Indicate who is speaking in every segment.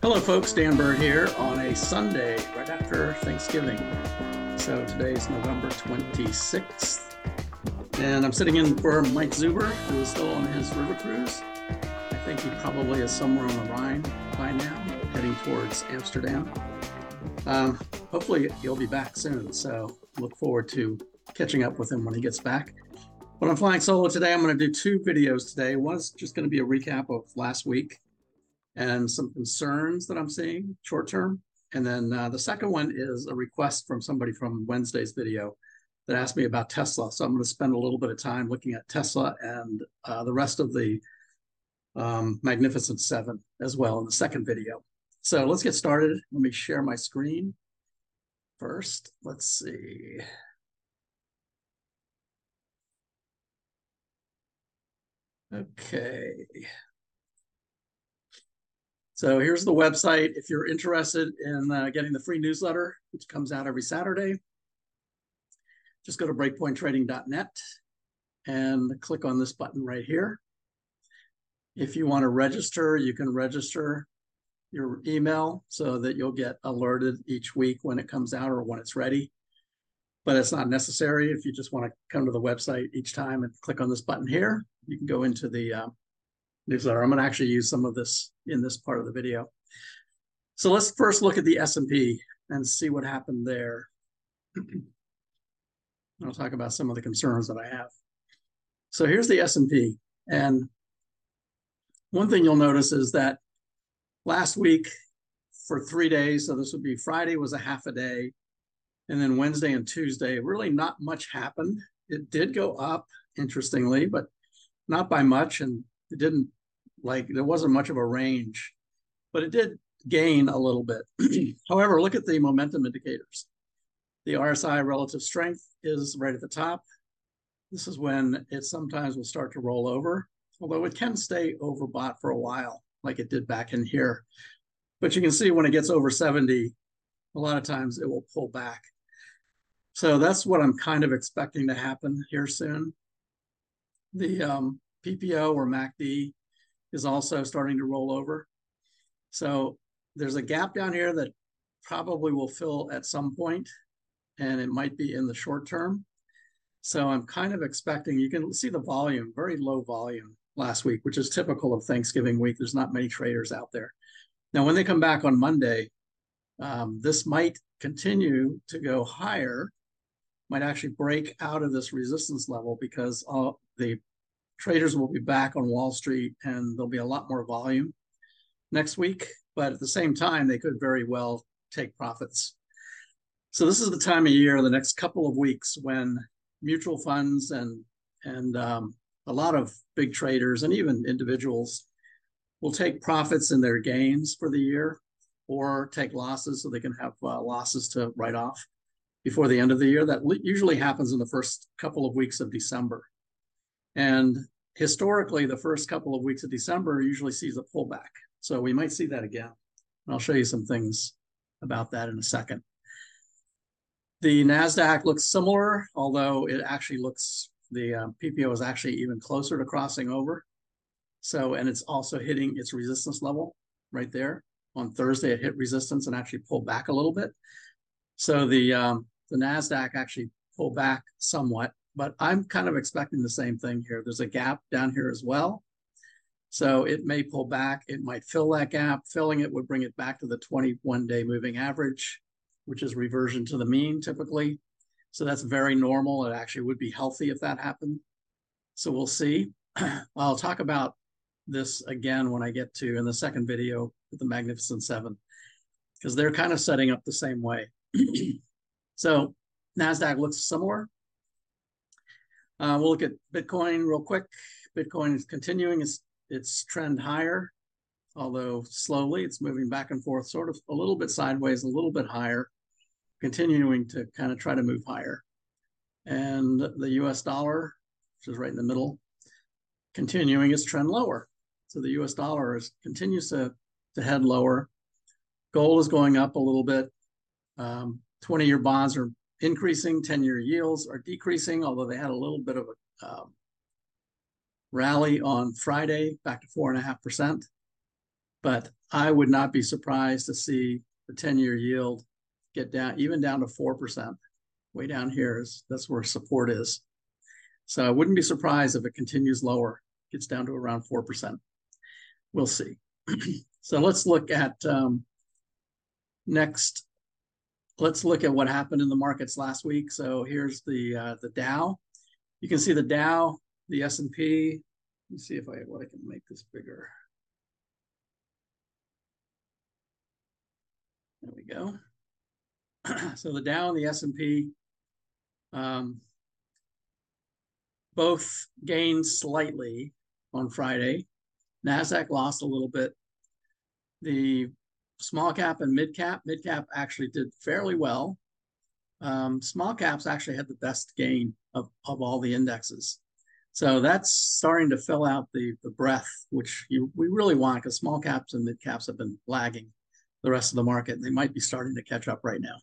Speaker 1: Hello, folks. Dan Bird here on a Sunday right after Thanksgiving. So today is November 26th, and I'm sitting in for Mike Zuber, who is still on his river cruise. I think he probably is somewhere on the Rhine by now, heading towards Amsterdam. Um, hopefully, he'll be back soon. So look forward to catching up with him when he gets back. But I'm flying solo today, I'm going to do two videos today. One's just going to be a recap of last week and some concerns that I'm seeing short term. And then uh, the second one is a request from somebody from Wednesday's video that asked me about Tesla. So I'm going to spend a little bit of time looking at Tesla and uh, the rest of the um, Magnificent Seven as well in the second video. So let's get started. Let me share my screen first. Let's see. Okay. So here's the website. If you're interested in uh, getting the free newsletter, which comes out every Saturday, just go to breakpointtrading.net and click on this button right here. If you want to register, you can register your email so that you'll get alerted each week when it comes out or when it's ready. But it's not necessary if you just want to come to the website each time and click on this button here. You can go into the uh, newsletter. I'm going to actually use some of this in this part of the video. So let's first look at the S&P and see what happened there. I'll talk about some of the concerns that I have. So here's the S&P. And one thing you'll notice is that last week for three days, so this would be Friday was a half a day, and then Wednesday and Tuesday, really not much happened. It did go up, interestingly, but not by much. And it didn't like there wasn't much of a range, but it did gain a little bit. However, look at the momentum indicators. The RSI relative strength is right at the top. This is when it sometimes will start to roll over, although it can stay overbought for a while, like it did back in here. But you can see when it gets over 70, a lot of times it will pull back. So that's what I'm kind of expecting to happen here soon. The um, PPO or MACD is also starting to roll over. So there's a gap down here that probably will fill at some point, and it might be in the short term. So I'm kind of expecting, you can see the volume, very low volume last week, which is typical of Thanksgiving week. There's not many traders out there. Now, when they come back on Monday, um, this might continue to go higher, might actually break out of this resistance level because all the traders will be back on Wall Street and there'll be a lot more volume next week. But at the same time, they could very well take profits. So this is the time of year, the next couple of weeks, when mutual funds and and um, a lot of big traders and even individuals will take profits in their gains for the year or take losses so they can have uh, losses to write off before the end of the year. That usually happens in the first couple of weeks of December. And historically, the first couple of weeks of December usually sees a pullback. So we might see that again. And I'll show you some things about that in a second. The NASDAQ looks similar, although it actually looks, the uh, PPO is actually even closer to crossing over. So, and it's also hitting its resistance level right there. On Thursday, it hit resistance and actually pulled back a little bit. So the um, the NASDAQ actually pulled back somewhat but I'm kind of expecting the same thing here. There's a gap down here as well. So it may pull back. It might fill that gap. Filling it would bring it back to the 21 day moving average, which is reversion to the mean typically. So that's very normal. It actually would be healthy if that happened. So we'll see. I'll talk about this again when I get to in the second video with the Magnificent Seven, because they're kind of setting up the same way. so NASDAQ looks similar. Uh, we'll look at Bitcoin real quick. Bitcoin is continuing its, its trend higher. although slowly it's moving back and forth, sort of a little bit sideways, a little bit higher, continuing to kind of try to move higher. And the US dollar, which is right in the middle, continuing its trend lower. So the US dollar is, continues to, to head lower. Gold is going up a little bit. Um, 20 year bonds are increasing, 10 year yields are decreasing, although they had a little bit of a um, rally on Friday back to 4.5%. But I would not be surprised to see the 10 year yield get down, even down to 4%. Way down here is that's where support is. So I wouldn't be surprised if it continues lower, gets down to around 4%. We'll see. so let's look at um, next. Let's look at what happened in the markets last week. So here's the uh, the Dow. You can see the Dow, the S&P. Let me see if I what I can make this bigger. There we go. so the Dow and the S&P um, both gained slightly on Friday. NASDAQ lost a little bit. The small cap and mid cap, mid cap actually did fairly well. Um, small caps actually had the best gain of, of all the indexes. So that's starting to fill out the, the breadth, which you, we really want because small caps and mid caps have been lagging the rest of the market. They might be starting to catch up right now.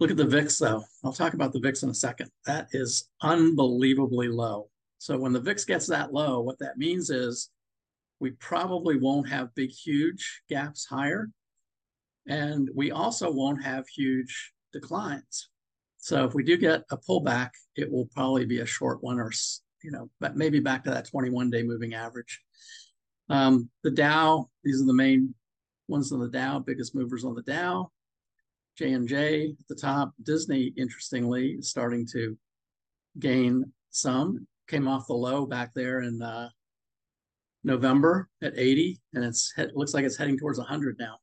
Speaker 1: Look at the VIX though. I'll talk about the VIX in a second. That is unbelievably low. So when the VIX gets that low, what that means is we probably won't have big, huge gaps higher. And we also won't have huge declines. So if we do get a pullback, it will probably be a short one or, you know, but maybe back to that 21 day moving average. Um, the Dow, these are the main ones on the Dow, biggest movers on the Dow. J&J at the top. Disney, interestingly, is starting to gain some. Came off the low back there in uh, November at 80, and it's it looks like it's heading towards 100 now.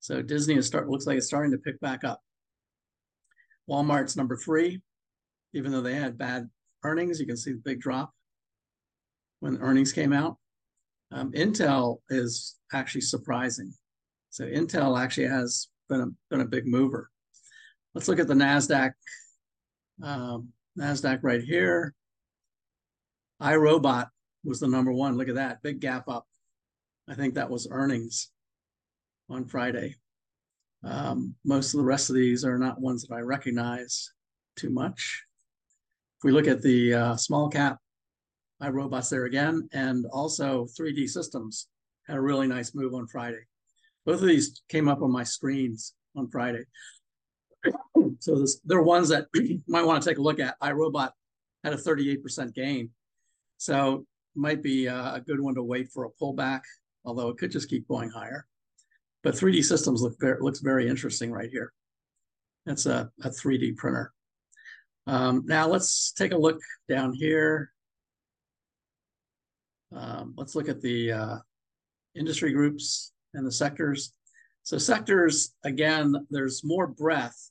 Speaker 1: So Disney is start looks like it's starting to pick back up. Walmart's number three, even though they had bad earnings, you can see the big drop when earnings came out. Um, Intel is actually surprising. So Intel actually has been a, been a big mover. Let's look at the NASDAQ. Um, NASDAQ right here. iRobot was the number one. Look at that, big gap up. I think that was earnings on Friday. Um, most of the rest of these are not ones that I recognize too much. If we look at the uh, small cap, iRobots there again, and also 3D Systems had a really nice move on Friday. Both of these came up on my screens on Friday. so this, they're ones that you might want to take a look at. iRobot had a 38% gain. So might be a good one to wait for a pullback, although it could just keep going higher. But 3D Systems look very, looks very interesting right here. That's a, a 3D printer. Um, now let's take a look down here. Um, let's look at the uh, industry groups and the sectors. So sectors, again, there's more breadth,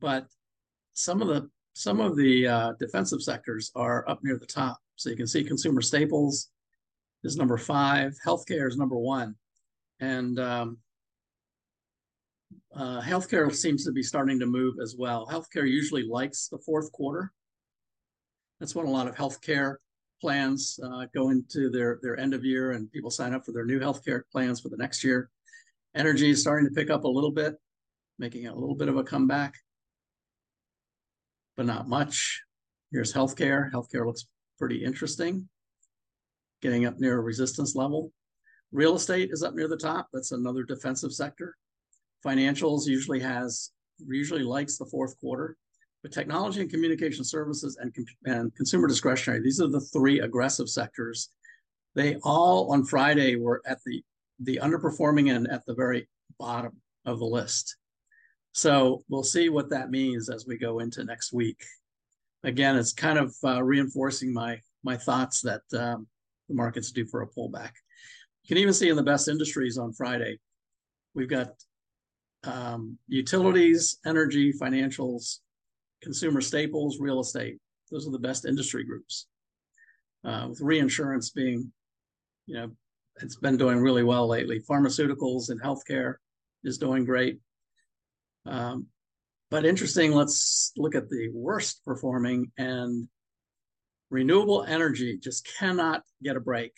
Speaker 1: but some of the some of the uh, defensive sectors are up near the top. So you can see consumer staples is number five, healthcare is number one, and um, uh, healthcare seems to be starting to move as well. Healthcare usually likes the fourth quarter. That's when a lot of healthcare plans uh, go into their, their end of year and people sign up for their new healthcare plans for the next year. Energy is starting to pick up a little bit, making a little bit of a comeback, but not much. Here's healthcare. Healthcare looks pretty interesting, getting up near a resistance level. Real estate is up near the top. That's another defensive sector. Financials usually has usually likes the fourth quarter. But technology and communication services and, and consumer discretionary, these are the three aggressive sectors. They all on Friday were at the, the underperforming end at the very bottom of the list. So we'll see what that means as we go into next week. Again, it's kind of uh, reinforcing my my thoughts that um, the market's due for a pullback. You can even see in the best industries on Friday, we've got um, utilities, energy, financials, consumer staples, real estate. Those are the best industry groups. Uh, with reinsurance being, you know, it's been doing really well lately. Pharmaceuticals and healthcare is doing great. Um, but interesting, let's look at the worst performing and renewable energy just cannot get a break.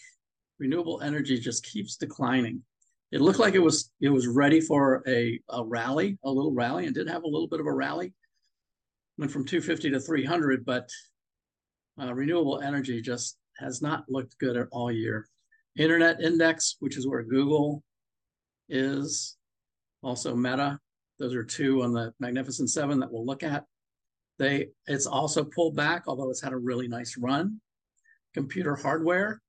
Speaker 1: Renewable energy just keeps declining. It looked like it was it was ready for a, a rally, a little rally, and did have a little bit of a rally. Went from 250 to 300, but uh, renewable energy just has not looked good at all year. Internet index, which is where Google is, also Meta. Those are two on the Magnificent Seven that we'll look at. They it's also pulled back, although it's had a really nice run. Computer hardware,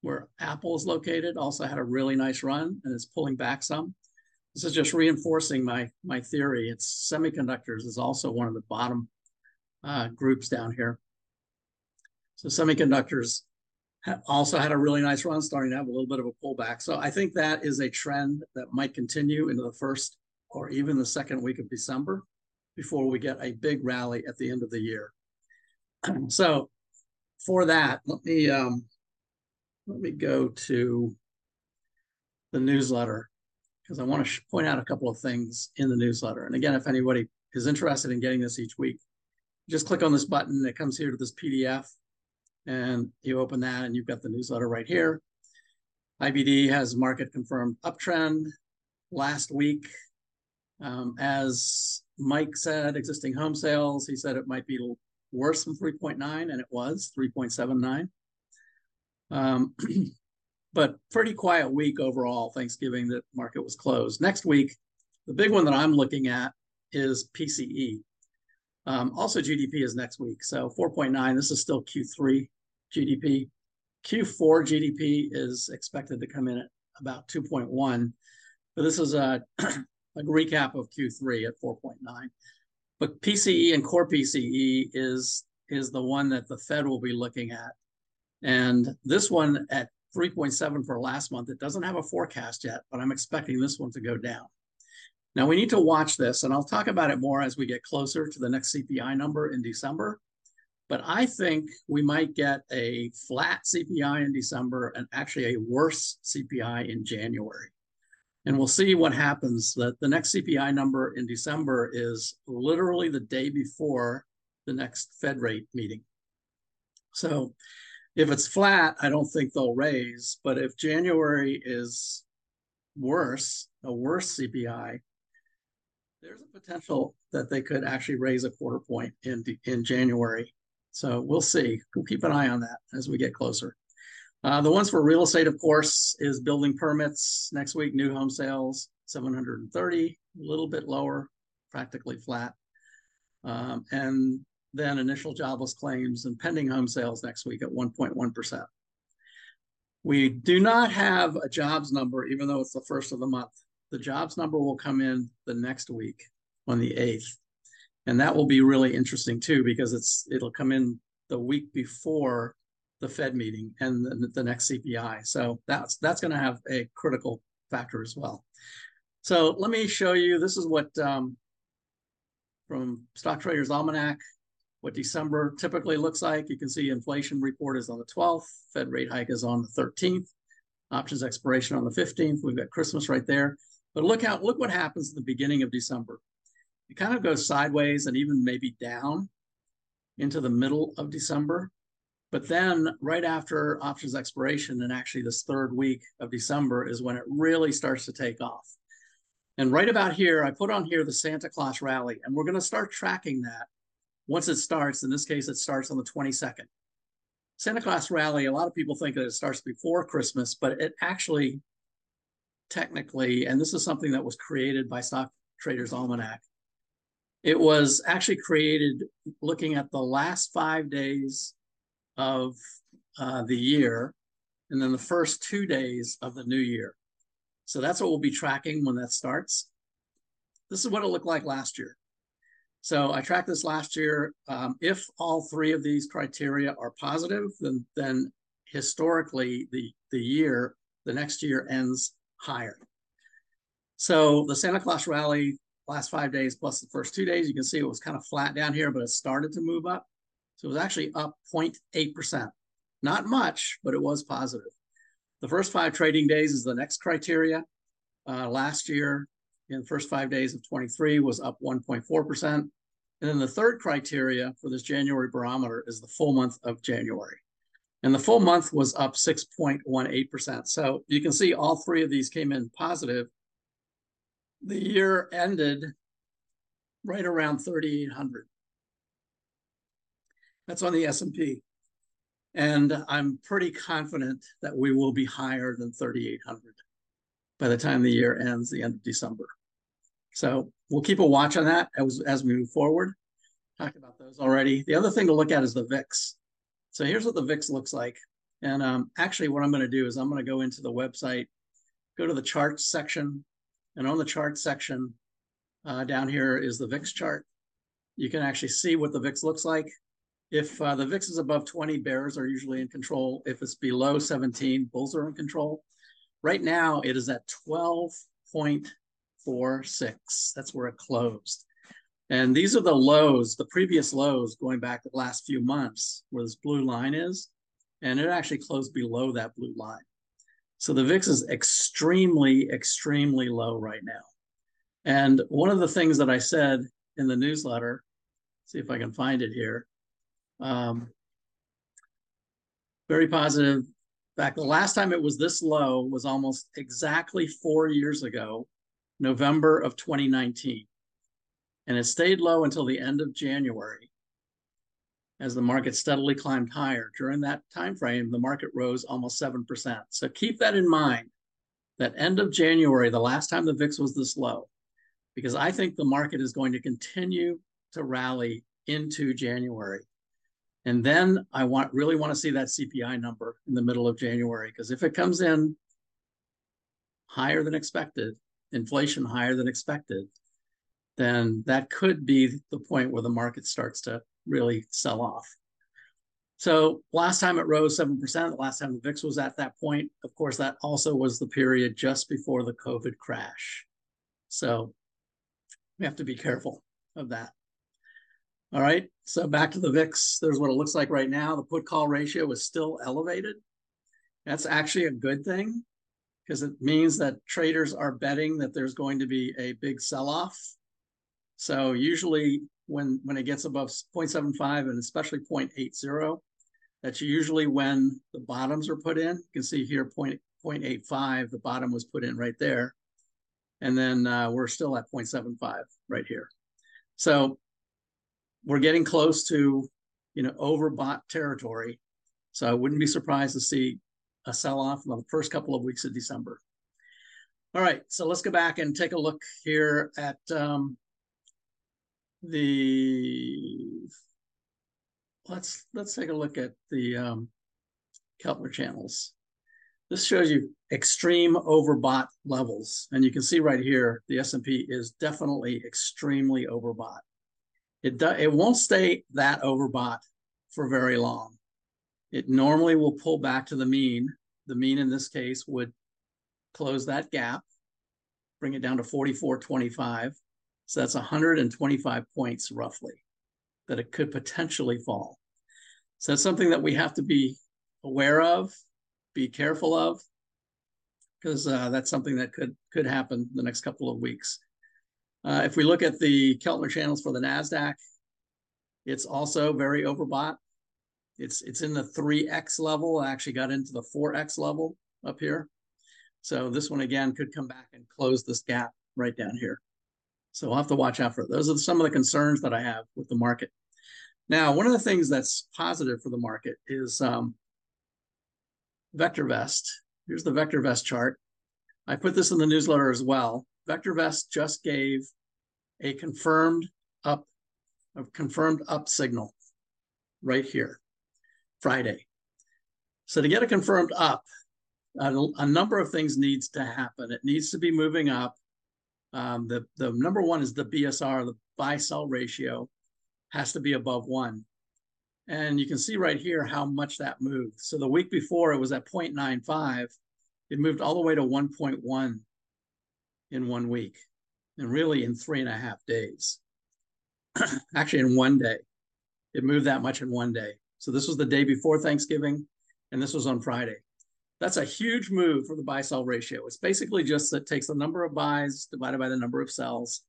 Speaker 1: where Apple is located, also had a really nice run and it's pulling back some. This is just reinforcing my my theory. It's semiconductors is also one of the bottom uh, groups down here. So semiconductors also had a really nice run, starting to have a little bit of a pullback. So I think that is a trend that might continue into the first or even the second week of December before we get a big rally at the end of the year. so for that, let me um, let me go to the newsletter because I want to point out a couple of things in the newsletter. And again, if anybody is interested in getting this each week, just click on this button. It comes here to this PDF and you open that and you've got the newsletter right here. IBD has market confirmed uptrend last week. Um, as Mike said, existing home sales, he said it might be worse than 3.9, and it was 3.79. Um, but pretty quiet week overall, Thanksgiving, the market was closed. Next week, the big one that I'm looking at is PCE. Um, also, GDP is next week. So 4.9, this is still Q3 GDP. Q4 GDP is expected to come in at about 2.1. But this is a, a recap of Q3 at 4.9. But PCE and core PCE is is the one that the Fed will be looking at. And this one at 3.7 for last month, it doesn't have a forecast yet, but I'm expecting this one to go down. Now we need to watch this, and I'll talk about it more as we get closer to the next CPI number in December. But I think we might get a flat CPI in December and actually a worse CPI in January. And we'll see what happens. That the next CPI number in December is literally the day before the next Fed rate meeting. So if it's flat, I don't think they'll raise. But if January is worse, a worse CPI, there's a potential that they could actually raise a quarter point in in January so we'll see. We'll keep an eye on that as we get closer. Uh, the ones for real estate, of course, is building permits next week, new home sales, 730, a little bit lower, practically flat. Um, and then initial jobless claims and pending home sales next week at 1.1%. We do not have a jobs number, even though it's the first of the month. The jobs number will come in the next week on the 8th and that will be really interesting too because it's it'll come in the week before the Fed meeting and the, the next CPI. So that's that's going to have a critical factor as well. So let me show you. This is what um, from Stock Traders Almanac, what December typically looks like. You can see inflation report is on the 12th. Fed rate hike is on the 13th. Options expiration on the 15th. We've got Christmas right there. But look out, look what happens at the beginning of December it kind of goes sideways and even maybe down into the middle of December. But then right after options expiration and actually this third week of December is when it really starts to take off. And right about here, I put on here the Santa Claus rally, and we're going to start tracking that once it starts. In this case, it starts on the 22nd. Santa Claus rally, a lot of people think that it starts before Christmas, but it actually technically, and this is something that was created by Stock Traders Almanac, it was actually created looking at the last five days of uh, the year and then the first two days of the new year. So that's what we'll be tracking when that starts. This is what it looked like last year. So I tracked this last year. Um, if all three of these criteria are positive, then then historically the the year the next year ends higher. So the Santa Claus rally last five days plus the first two days, you can see it was kind of flat down here, but it started to move up. So it was actually up 0.8%. Not much, but it was positive. The first five trading days is the next criteria. Uh, last year, in the first five days of 23 was up 1.4%. And then the third criteria for this January barometer is the full month of January. And the full month was up 6.18%. So you can see all three of these came in positive. The year ended right around 3,800. That's on the S&P. And I'm pretty confident that we will be higher than 3,800 by the time the year ends, the end of December. So we'll keep a watch on that as, as we move forward. Talked about those already. The other thing to look at is the VIX. So here's what the VIX looks like. And um, actually what I'm going to do is I'm going to go into the website, go to the charts section, and on the chart section uh, down here is the VIX chart. You can actually see what the VIX looks like. If uh, the VIX is above 20, bears are usually in control. If it's below 17, bulls are in control. Right now, it is at 12.46. That's where it closed. And these are the lows, the previous lows going back the last few months where this blue line is. And it actually closed below that blue line. So the VIX is extremely, extremely low right now. And one of the things that I said in the newsletter, see if I can find it here, um, very positive. In fact, the last time it was this low was almost exactly four years ago, November of 2019. And it stayed low until the end of January as the market steadily climbed higher. During that time frame, the market rose almost 7%. So keep that in mind, that end of January, the last time the VIX was this low, because I think the market is going to continue to rally into January. And then I want really want to see that CPI number in the middle of January because if it comes in higher than expected, inflation higher than expected, then that could be the point where the market starts to really sell off. So last time it rose 7%, the last time the VIX was at that point, of course, that also was the period just before the COVID crash. So we have to be careful of that. All right, so back to the VIX. There's what it looks like right now. The put call ratio is still elevated. That's actually a good thing because it means that traders are betting that there's going to be a big sell off. So usually when when it gets above 0.75 and especially 0.80, that's usually when the bottoms are put in. You can see here 0.85, the bottom was put in right there. And then uh, we're still at 0.75 right here. So we're getting close to, you know, overbought territory. So I wouldn't be surprised to see a sell-off in the first couple of weeks of December. All right, so let's go back and take a look here at um, the. Let's let's take a look at the um, Keltner channels. This shows you extreme overbought levels, and you can see right here the S&P is definitely extremely overbought it do, it won't stay that overbought for very long. It normally will pull back to the mean. The mean in this case would close that gap, bring it down to 44.25. So that's 125 points roughly that it could potentially fall. So that's something that we have to be aware of, be careful of, because uh, that's something that could could happen the next couple of weeks. Uh, if we look at the Keltner channels for the NASDAQ, it's also very overbought. It's, it's in the 3X level. I actually got into the 4X level up here. So this one again could come back and close this gap right down here. So we'll have to watch out for it. Those are some of the concerns that I have with the market. Now, one of the things that's positive for the market is um, VectorVest. Here's the VectorVest chart. I put this in the newsletter as well. VectorVest just gave a confirmed up, a confirmed up signal right here, Friday. So to get a confirmed up, a, a number of things needs to happen. It needs to be moving up. Um, the, the number one is the BSR, the buy sell ratio has to be above one. And you can see right here how much that moved. So the week before it was at 0.95. It moved all the way to 1.1 in one week and really in three and a half days. Actually, in one day. It moved that much in one day. So this was the day before Thanksgiving, and this was on Friday. That's a huge move for the buy sell ratio. It's basically just that takes the number of buys divided by the number of sells,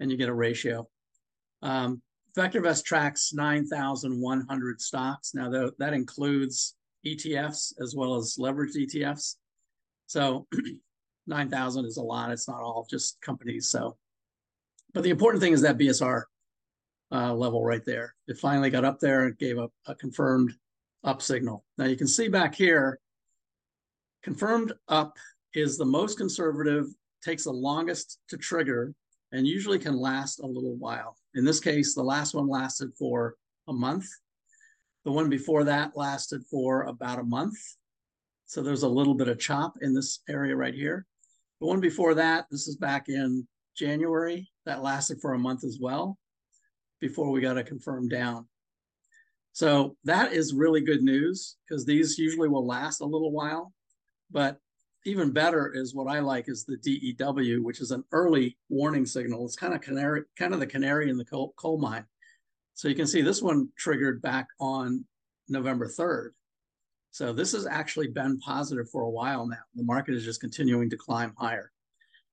Speaker 1: and you get a ratio. Um, VectorVest tracks 9,100 stocks. Now, th- that includes ETFs as well as leveraged ETFs. So 9,000 is a lot. It's not all just companies. So, but the important thing is that BSR uh, level right there. It finally got up there and gave a, a confirmed up signal. Now you can see back here, confirmed up is the most conservative, takes the longest to trigger, and usually can last a little while. In this case, the last one lasted for a month. The one before that lasted for about a month. So there's a little bit of chop in this area right here. The one before that, this is back in January, that lasted for a month as well before we got a confirmed down. So that is really good news because these usually will last a little while. But even better is what I like is the DEW, which is an early warning signal. It's kind of canary, kind of the canary in the coal, coal mine. So you can see this one triggered back on November 3rd. So this has actually been positive for a while now. The market is just continuing to climb higher.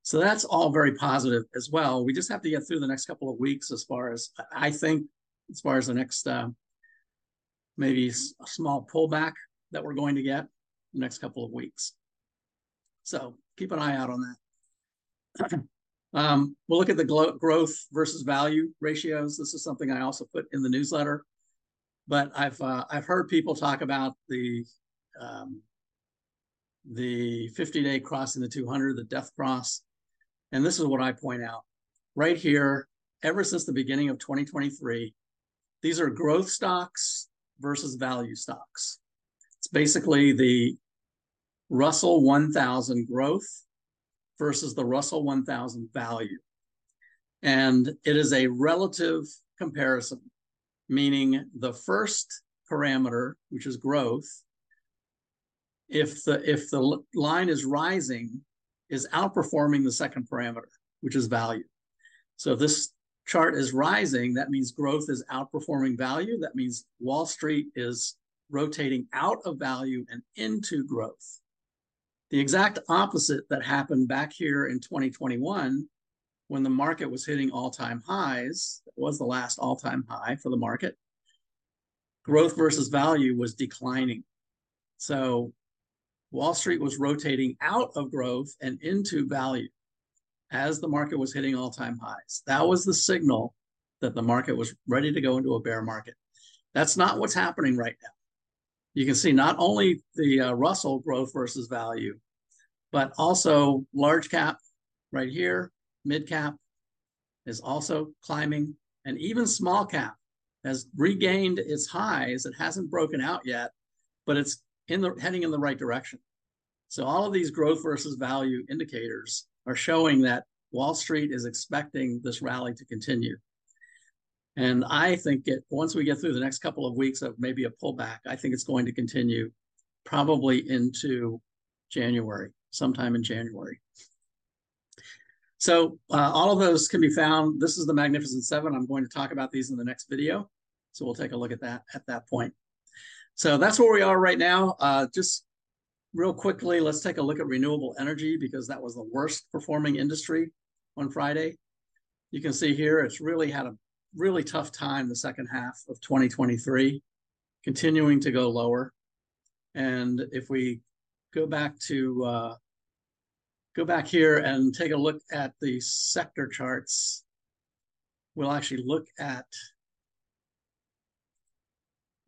Speaker 1: So that's all very positive as well. We just have to get through the next couple of weeks as far as I think, as far as the next uh, maybe a small pullback that we're going to get the next couple of weeks. So keep an eye out on that. um, we'll look at the growth versus value ratios. This is something I also put in the newsletter, but I've uh, I've heard people talk about the um, the 50 day cross crossing the 200, the death cross, and this is what I point out right here. Ever since the beginning of 2023, these are growth stocks versus value stocks. It's basically the Russell 1000 growth versus the Russell 1000 value. And it is a relative comparison, meaning the first parameter, which is growth, if the if the line is rising, is outperforming the second parameter, which is value. So this chart is rising, that means growth is outperforming value. That means Wall Street is rotating out of value and into growth. The exact opposite that happened back here in 2021 when the market was hitting all-time highs, that was the last all-time high for the market. Growth versus value was declining. So Wall Street was rotating out of growth and into value as the market was hitting all time highs. That was the signal that the market was ready to go into a bear market. That's not what's happening right now. You can see not only the uh, Russell growth versus value, but also large cap right here, mid cap is also climbing, and even small cap has regained its highs. It hasn't broken out yet, but it's in the heading in the right direction. So all of these growth versus value indicators are showing that Wall Street is expecting this rally to continue. And I think it once we get through the next couple of weeks of maybe a pullback, I think it's going to continue probably into January, sometime in January. So uh, all of those can be found. This is the Magnificent Seven. I'm going to talk about these in the next video. So we'll take a look at that at that point. So that's where we are right now. Uh, just real quickly, let's take a look at renewable energy because that was the worst performing industry on Friday. You can see here it's really had a really tough time the second half of 2023, continuing to go lower. And if we go back to uh, go back here and take a look at the sector charts, we'll actually look at.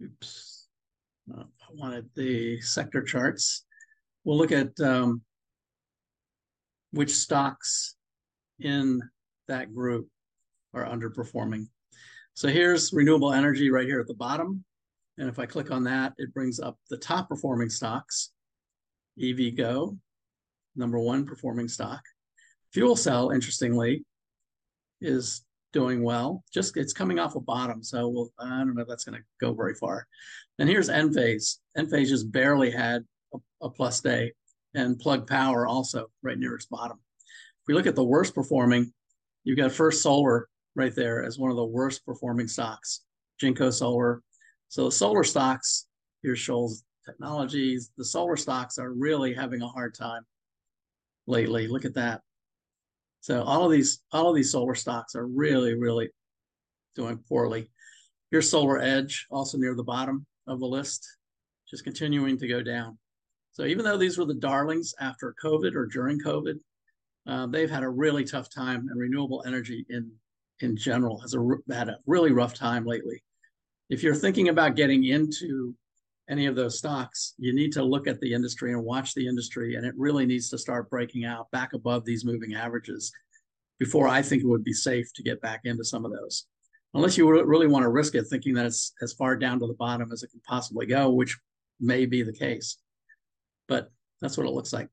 Speaker 1: Oops. I wanted the sector charts. We'll look at um, which stocks in that group are underperforming. So here's renewable energy right here at the bottom. And if I click on that, it brings up the top performing stocks. EVgo, number one performing stock. Fuel cell, interestingly, is doing well. Just it's coming off a bottom, so we'll, I don't know if that's going to go very far. And here's Enphase. Enphase just barely had a, a plus day, and Plug Power also right near its bottom. If we look at the worst performing, you've got First Solar right there as one of the worst performing stocks. Jinko Solar. So the solar stocks here Shoals Technologies, the solar stocks are really having a hard time lately. Look at that. So all of these, all of these solar stocks are really, really doing poorly. Here's Solar Edge, also near the bottom of the list, just continuing to go down. So even though these were the darlings after COVID or during COVID, uh, they've had a really tough time, and renewable energy in in general has a, had a really rough time lately. If you're thinking about getting into any of those stocks, you need to look at the industry and watch the industry, and it really needs to start breaking out back above these moving averages before I think it would be safe to get back into some of those. Unless you really want to risk it, thinking that it's as far down to the bottom as it can possibly go, which may be the case. But that's what it looks like.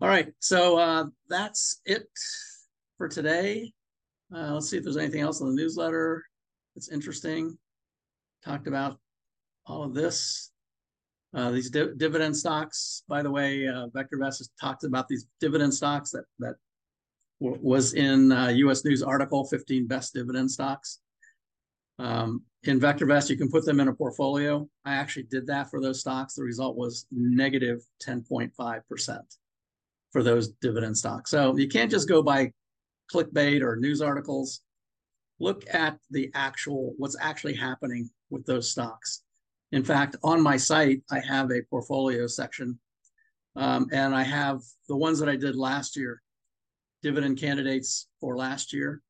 Speaker 1: All right, so uh, that's it for today. Uh, let's see if there's anything else in the newsletter that's interesting. Talked about all of this. Uh, these di dividend stocks, by the way, uh, VectorVest has talked about these dividend stocks that that was in U.S. News article, 15 best dividend stocks. Um, in VectorVest, you can put them in a portfolio. I actually did that for those stocks. The result was negative 10.5% for those dividend stocks. So you can't just go by clickbait or news articles. Look at the actual, what's actually happening with those stocks. In fact, on my site, I have a portfolio section um, and I have the ones that I did last year, dividend candidates for last year.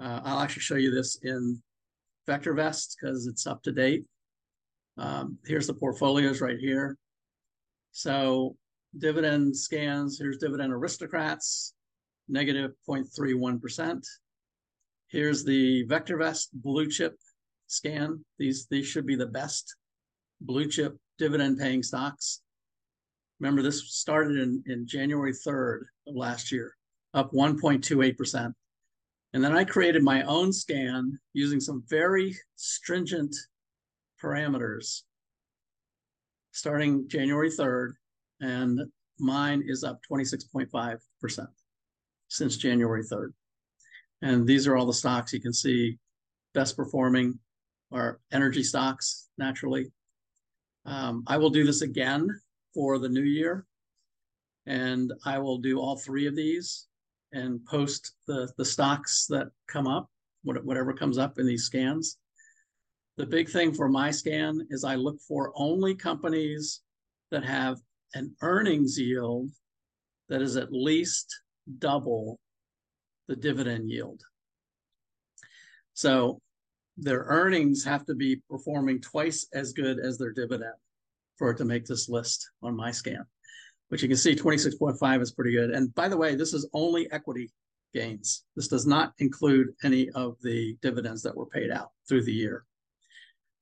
Speaker 1: Uh, I'll actually show you this in VectorVest because it's up to date. Um, here's the portfolios right here. So dividend scans, here's dividend aristocrats, negative 0.31%. Here's the VectorVest blue chip scan. These, these should be the best blue chip dividend paying stocks. Remember, this started in, in January 3rd of last year, up 1.28%. And then I created my own scan using some very stringent parameters starting January 3rd. And mine is up 26.5% since January 3rd. And these are all the stocks you can see best performing are energy stocks, naturally. Um, I will do this again for the new year. And I will do all three of these and post the, the stocks that come up, whatever comes up in these scans. The big thing for my scan is I look for only companies that have an earnings yield that is at least double the dividend yield. So their earnings have to be performing twice as good as their dividend for it to make this list on my scan. But you can see 26.5 is pretty good. And by the way, this is only equity gains. This does not include any of the dividends that were paid out through the year.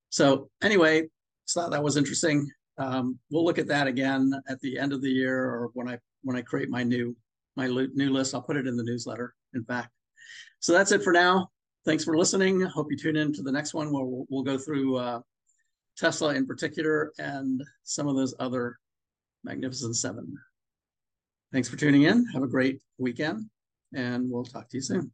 Speaker 1: So anyway, thought that was interesting. Um, we'll look at that again at the end of the year or when I when I create my new my new list. I'll put it in the newsletter, in fact. So that's it for now. Thanks for listening. Hope you tune in to the next one where we'll, we'll go through uh, Tesla in particular and some of those other Magnificent Seven. Thanks for tuning in. Have a great weekend, and we'll talk to you soon.